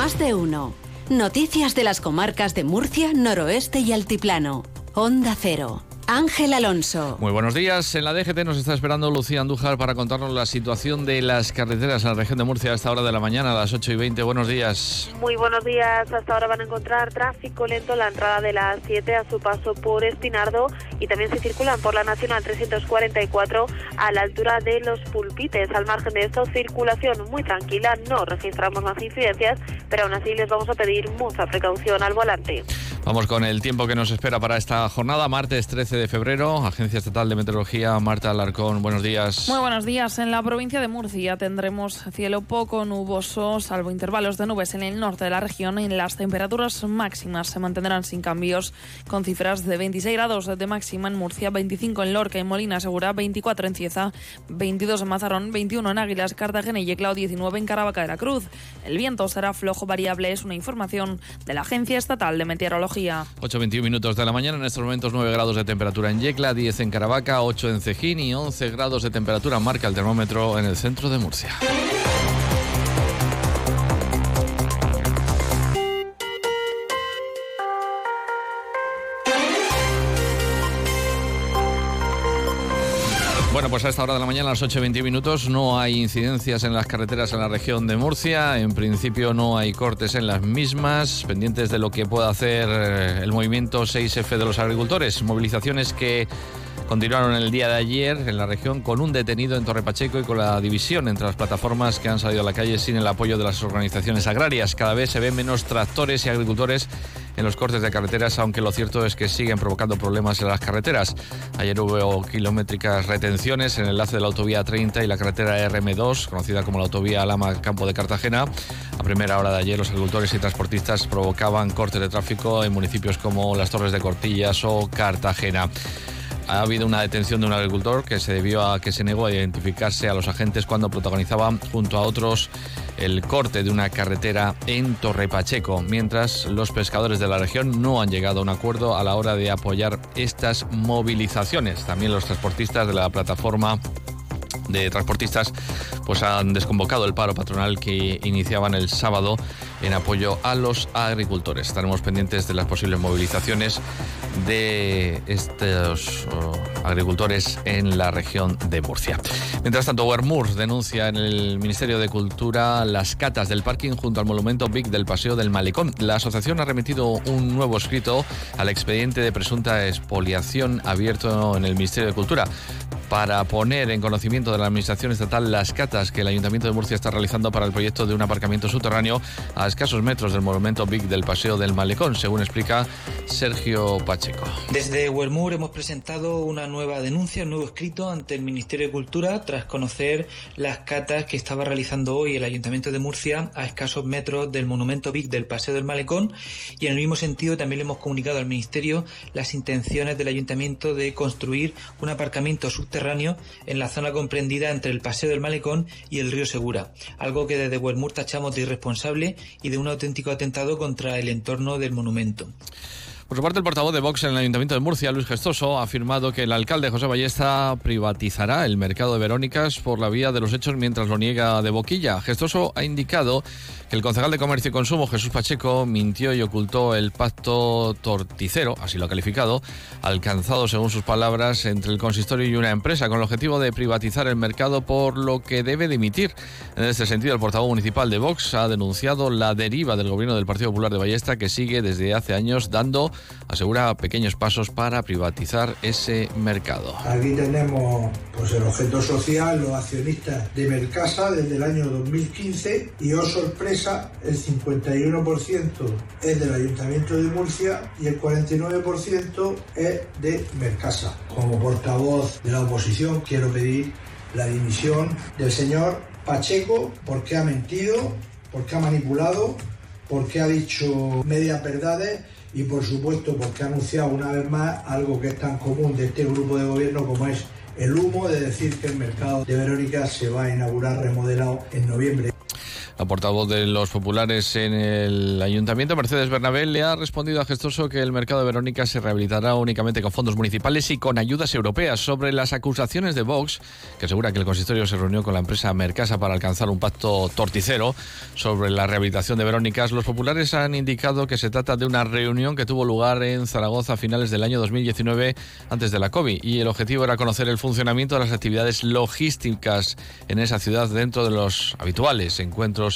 Más de uno. Noticias de las comarcas de Murcia, Noroeste y Altiplano. Onda Cero. Ángel Alonso. Muy buenos días. En la DGT nos está esperando Lucía Andújar para contarnos la situación de las carreteras en la región de Murcia a esta hora de la mañana, a las 8 y 20. Buenos días. Muy buenos días. Hasta ahora van a encontrar tráfico lento en la entrada de las 7 a su paso por Espinardo y también se circulan por la Nacional 344 a la altura de los Pulpites. Al margen de esto, circulación muy tranquila. No registramos más incidencias, pero aún así les vamos a pedir mucha precaución al volante. Vamos con el tiempo que nos espera para esta jornada, martes 13 de febrero. Agencia Estatal de Meteorología, Marta Alarcón, buenos días. Muy buenos días. En la provincia de Murcia tendremos cielo poco nuboso, salvo intervalos de nubes en el norte de la región. En las temperaturas máximas se mantendrán sin cambios, con cifras de 26 grados de máxima en Murcia, 25 en Lorca y Molina Segura, 24 en Cieza, 22 en Mazarrón, 21 en Águilas, Cartagena y Yeclao, 19 en Caravaca de la Cruz. El viento será flojo variable, es una información de la Agencia Estatal de Meteorología. 8.21 minutos de la mañana, en estos momentos 9 grados de temperatura en Yecla, 10 en Caravaca, 8 en Cejín y 11 grados de temperatura marca el termómetro en el centro de Murcia. Bueno, pues a esta hora de la mañana, a las 8.20 minutos, no hay incidencias en las carreteras en la región de Murcia. En principio no hay cortes en las mismas, pendientes de lo que pueda hacer eh, el movimiento 6F de los agricultores. Movilizaciones que continuaron el día de ayer en la región con un detenido en Torre Pacheco y con la división entre las plataformas que han salido a la calle sin el apoyo de las organizaciones agrarias. Cada vez se ven menos tractores y agricultores en los cortes de carreteras, aunque lo cierto es que siguen provocando problemas en las carreteras. Ayer hubo kilométricas retenciones en el enlace de la autovía 30 y la carretera RM2, conocida como la autovía Alama Campo de Cartagena. A primera hora de ayer los agricultores y transportistas provocaban cortes de tráfico en municipios como las Torres de Cortillas o Cartagena ha habido una detención de un agricultor que se debió a que se negó a identificarse a los agentes cuando protagonizaba junto a otros el corte de una carretera en Torre Pacheco, mientras los pescadores de la región no han llegado a un acuerdo a la hora de apoyar estas movilizaciones. También los transportistas de la plataforma de transportistas pues han desconvocado el paro patronal que iniciaban el sábado en apoyo a los agricultores. Estaremos pendientes de las posibles movilizaciones de estos oh, agricultores en la región de Murcia. Mientras tanto, Wermur denuncia en el Ministerio de Cultura las catas del parking junto al monumento Big del Paseo del Malecón. La asociación ha remitido un nuevo escrito al expediente de presunta expoliación abierto en el Ministerio de Cultura para poner en conocimiento de la Administración Estatal las catas que el Ayuntamiento de Murcia está realizando para el proyecto de un aparcamiento subterráneo a escasos metros del monumento Big del Paseo del Malecón, según explica Sergio Pacheco. Desde Huermur hemos presentado una nueva denuncia, un nuevo escrito ante el Ministerio de Cultura tras conocer las catas que estaba realizando hoy el Ayuntamiento de Murcia a escasos metros del monumento Big del Paseo del Malecón y en el mismo sentido también le hemos comunicado al Ministerio las intenciones del Ayuntamiento de construir un aparcamiento subterráneo en la zona comprendida entre el Paseo del Malecón y el río Segura, algo que desde Huelmur tachamos de irresponsable y de un auténtico atentado contra el entorno del monumento. Por su parte, el portavoz de Vox en el Ayuntamiento de Murcia, Luis Gestoso, ha afirmado que el alcalde José Ballesta privatizará el mercado de Verónicas por la vía de los hechos mientras lo niega de boquilla. Gestoso ha indicado que el concejal de Comercio y Consumo, Jesús Pacheco, mintió y ocultó el pacto torticero, así lo ha calificado, alcanzado, según sus palabras, entre el consistorio y una empresa, con el objetivo de privatizar el mercado por lo que debe dimitir. En este sentido, el portavoz municipal de Vox ha denunciado la deriva del gobierno del Partido Popular de Ballesta, que sigue desde hace años dando, asegura, pequeños pasos para privatizar ese mercado. Aquí tenemos pues, el objeto social, los accionistas de Mercasa desde el año 2015 y, oh sorpresa, el 51% es del Ayuntamiento de Murcia y el 49% es de Mercasa. Como portavoz de la oposición quiero pedir la dimisión del señor Pacheco porque ha mentido, porque ha manipulado, porque ha dicho medias verdades y por supuesto porque ha anunciado una vez más algo que es tan común de este grupo de gobierno como es el humo de decir que el mercado de Verónica se va a inaugurar remodelado en noviembre. La portavoz de los populares en el ayuntamiento, Mercedes Bernabé, le ha respondido a Gestoso que el mercado de Verónica se rehabilitará únicamente con fondos municipales y con ayudas europeas. Sobre las acusaciones de Vox, que asegura que el consistorio se reunió con la empresa Mercasa para alcanzar un pacto torticero sobre la rehabilitación de Verónicas, los populares han indicado que se trata de una reunión que tuvo lugar en Zaragoza a finales del año 2019, antes de la COVID, y el objetivo era conocer el funcionamiento de las actividades logísticas en esa ciudad dentro de los habituales encuentros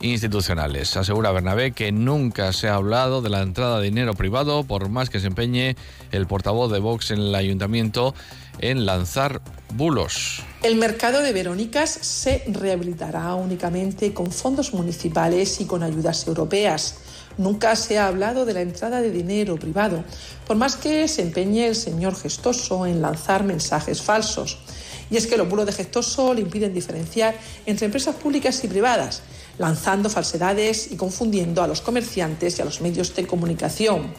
institucionales. Asegura Bernabé que nunca se ha hablado de la entrada de dinero privado, por más que se empeñe el portavoz de Vox en el ayuntamiento en lanzar bulos. El mercado de Verónicas se rehabilitará únicamente con fondos municipales y con ayudas europeas. Nunca se ha hablado de la entrada de dinero privado, por más que se empeñe el señor gestoso en lanzar mensajes falsos. Y es que los bulos de gestoso le impiden diferenciar entre empresas públicas y privadas, lanzando falsedades y confundiendo a los comerciantes y a los medios de comunicación.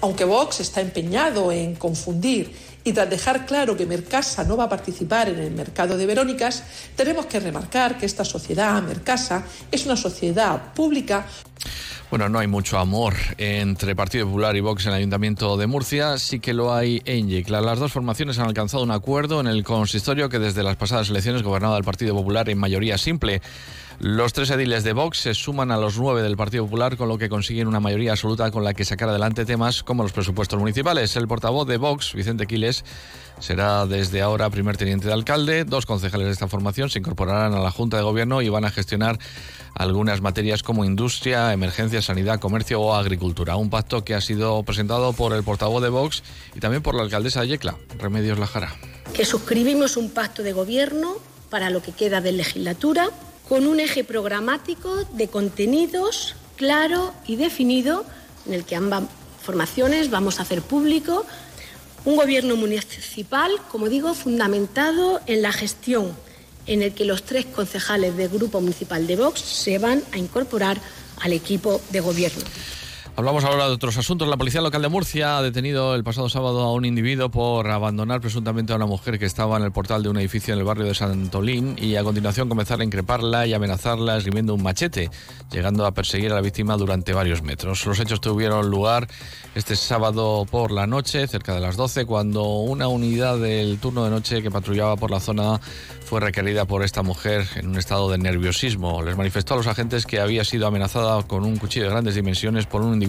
Aunque Vox está empeñado en confundir y tras dejar claro que Mercasa no va a participar en el mercado de Verónicas, tenemos que remarcar que esta sociedad, Mercasa, es una sociedad pública bueno, no hay mucho amor entre Partido Popular y Vox en el Ayuntamiento de Murcia, sí que lo hay en Yecla. Las dos formaciones han alcanzado un acuerdo en el consistorio que desde las pasadas elecciones gobernaba el Partido Popular en mayoría simple. Los tres ediles de Vox se suman a los nueve del Partido Popular, con lo que consiguen una mayoría absoluta con la que sacar adelante temas como los presupuestos municipales. El portavoz de Vox, Vicente Quiles, será desde ahora primer teniente de alcalde. Dos concejales de esta formación se incorporarán a la Junta de Gobierno y van a gestionar algunas materias como industria, emergencia, sanidad, comercio o agricultura. Un pacto que ha sido presentado por el portavoz de Vox y también por la alcaldesa de Yecla, Remedios Lajara. Que suscribimos un pacto de gobierno para lo que queda de legislatura con un eje programático de contenidos claro y definido en el que ambas formaciones vamos a hacer público un gobierno municipal, como digo, fundamentado en la gestión, en el que los tres concejales del Grupo Municipal de Vox se van a incorporar al equipo de gobierno. Hablamos ahora de otros asuntos. La Policía Local de Murcia ha detenido el pasado sábado a un individuo por abandonar presuntamente a una mujer que estaba en el portal de un edificio en el barrio de Santolín y a continuación comenzar a increparla y amenazarla esgrimiendo un machete, llegando a perseguir a la víctima durante varios metros. Los hechos tuvieron lugar este sábado por la noche, cerca de las 12, cuando una unidad del turno de noche que patrullaba por la zona fue requerida por esta mujer en un estado de nerviosismo. Les manifestó a los agentes que había sido amenazada con un cuchillo de grandes dimensiones por un individuo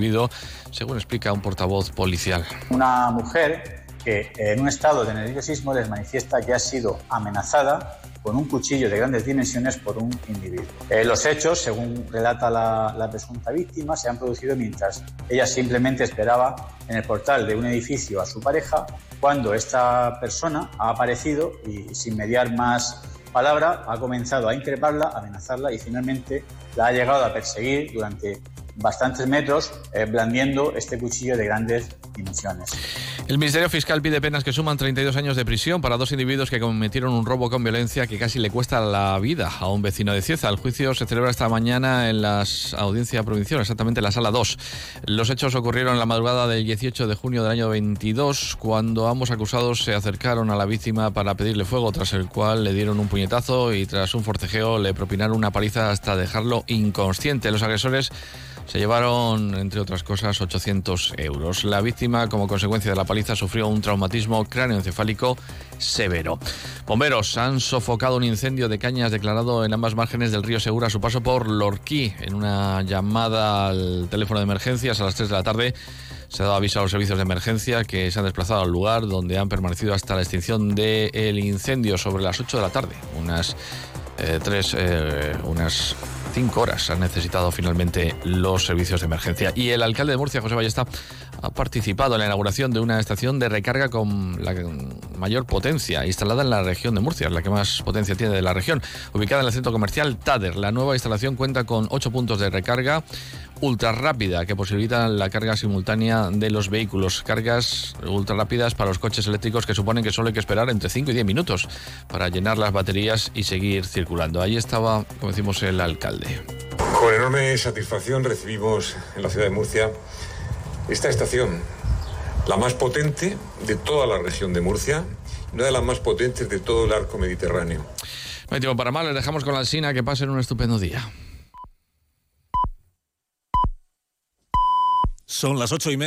según explica un portavoz policial. Una mujer que en un estado de nerviosismo les manifiesta que ha sido amenazada con un cuchillo de grandes dimensiones por un individuo. Eh, los hechos, según relata la, la, presunta víctima, se han producido mientras ella simplemente esperaba en el portal de un edificio a su pareja, cuando esta persona ha aparecido y sin mediar más palabra ha comenzado a increparla, amenazarla y finalmente la ha llegado a perseguir durante bastantes metros eh, blandiendo este cuchillo de grandes dimensiones. El Ministerio Fiscal pide penas que suman 32 años de prisión para dos individuos que cometieron un robo con violencia que casi le cuesta la vida a un vecino de Cieza. El juicio se celebra esta mañana en la audiencia provincial, exactamente en la sala 2. Los hechos ocurrieron en la madrugada del 18 de junio del año 22, cuando ambos acusados se acercaron a la víctima para pedirle fuego, tras el cual le dieron un puñetazo y tras un forcejeo le propinaron una paliza hasta dejarlo inconsciente. Los agresores se llevaron, entre otras cosas, 800 euros. La víctima, como consecuencia de la paliza, sufrió un traumatismo cráneoencefálico severo. Bomberos han sofocado un incendio de cañas declarado en ambas márgenes del río Segura a su paso por Lorquí. En una llamada al teléfono de emergencias a las 3 de la tarde se ha dado aviso a los servicios de emergencia que se han desplazado al lugar donde han permanecido hasta la extinción del incendio sobre las 8 de la tarde. Unas eh, tres, eh, unas cinco horas han necesitado finalmente los servicios de emergencia. Y el alcalde de Murcia, José Ballesta, ha participado en la inauguración de una estación de recarga con la mayor potencia instalada en la región de Murcia, la que más potencia tiene de la región, ubicada en el centro comercial Tader. La nueva instalación cuenta con ocho puntos de recarga ultra rápida que posibilitan la carga simultánea de los vehículos. Cargas ultra rápidas para los coches eléctricos que suponen que solo hay que esperar entre 5 y 10 minutos para llenar las baterías y seguir circulando. Ahí estaba, como decimos, el alcalde. Con enorme satisfacción recibimos en la ciudad de Murcia esta estación, la más potente de toda la región de Murcia, una de las más potentes de todo el arco mediterráneo. No hay tiempo para más, les dejamos con la Sina, que pasen un estupendo día. Son las ocho y media.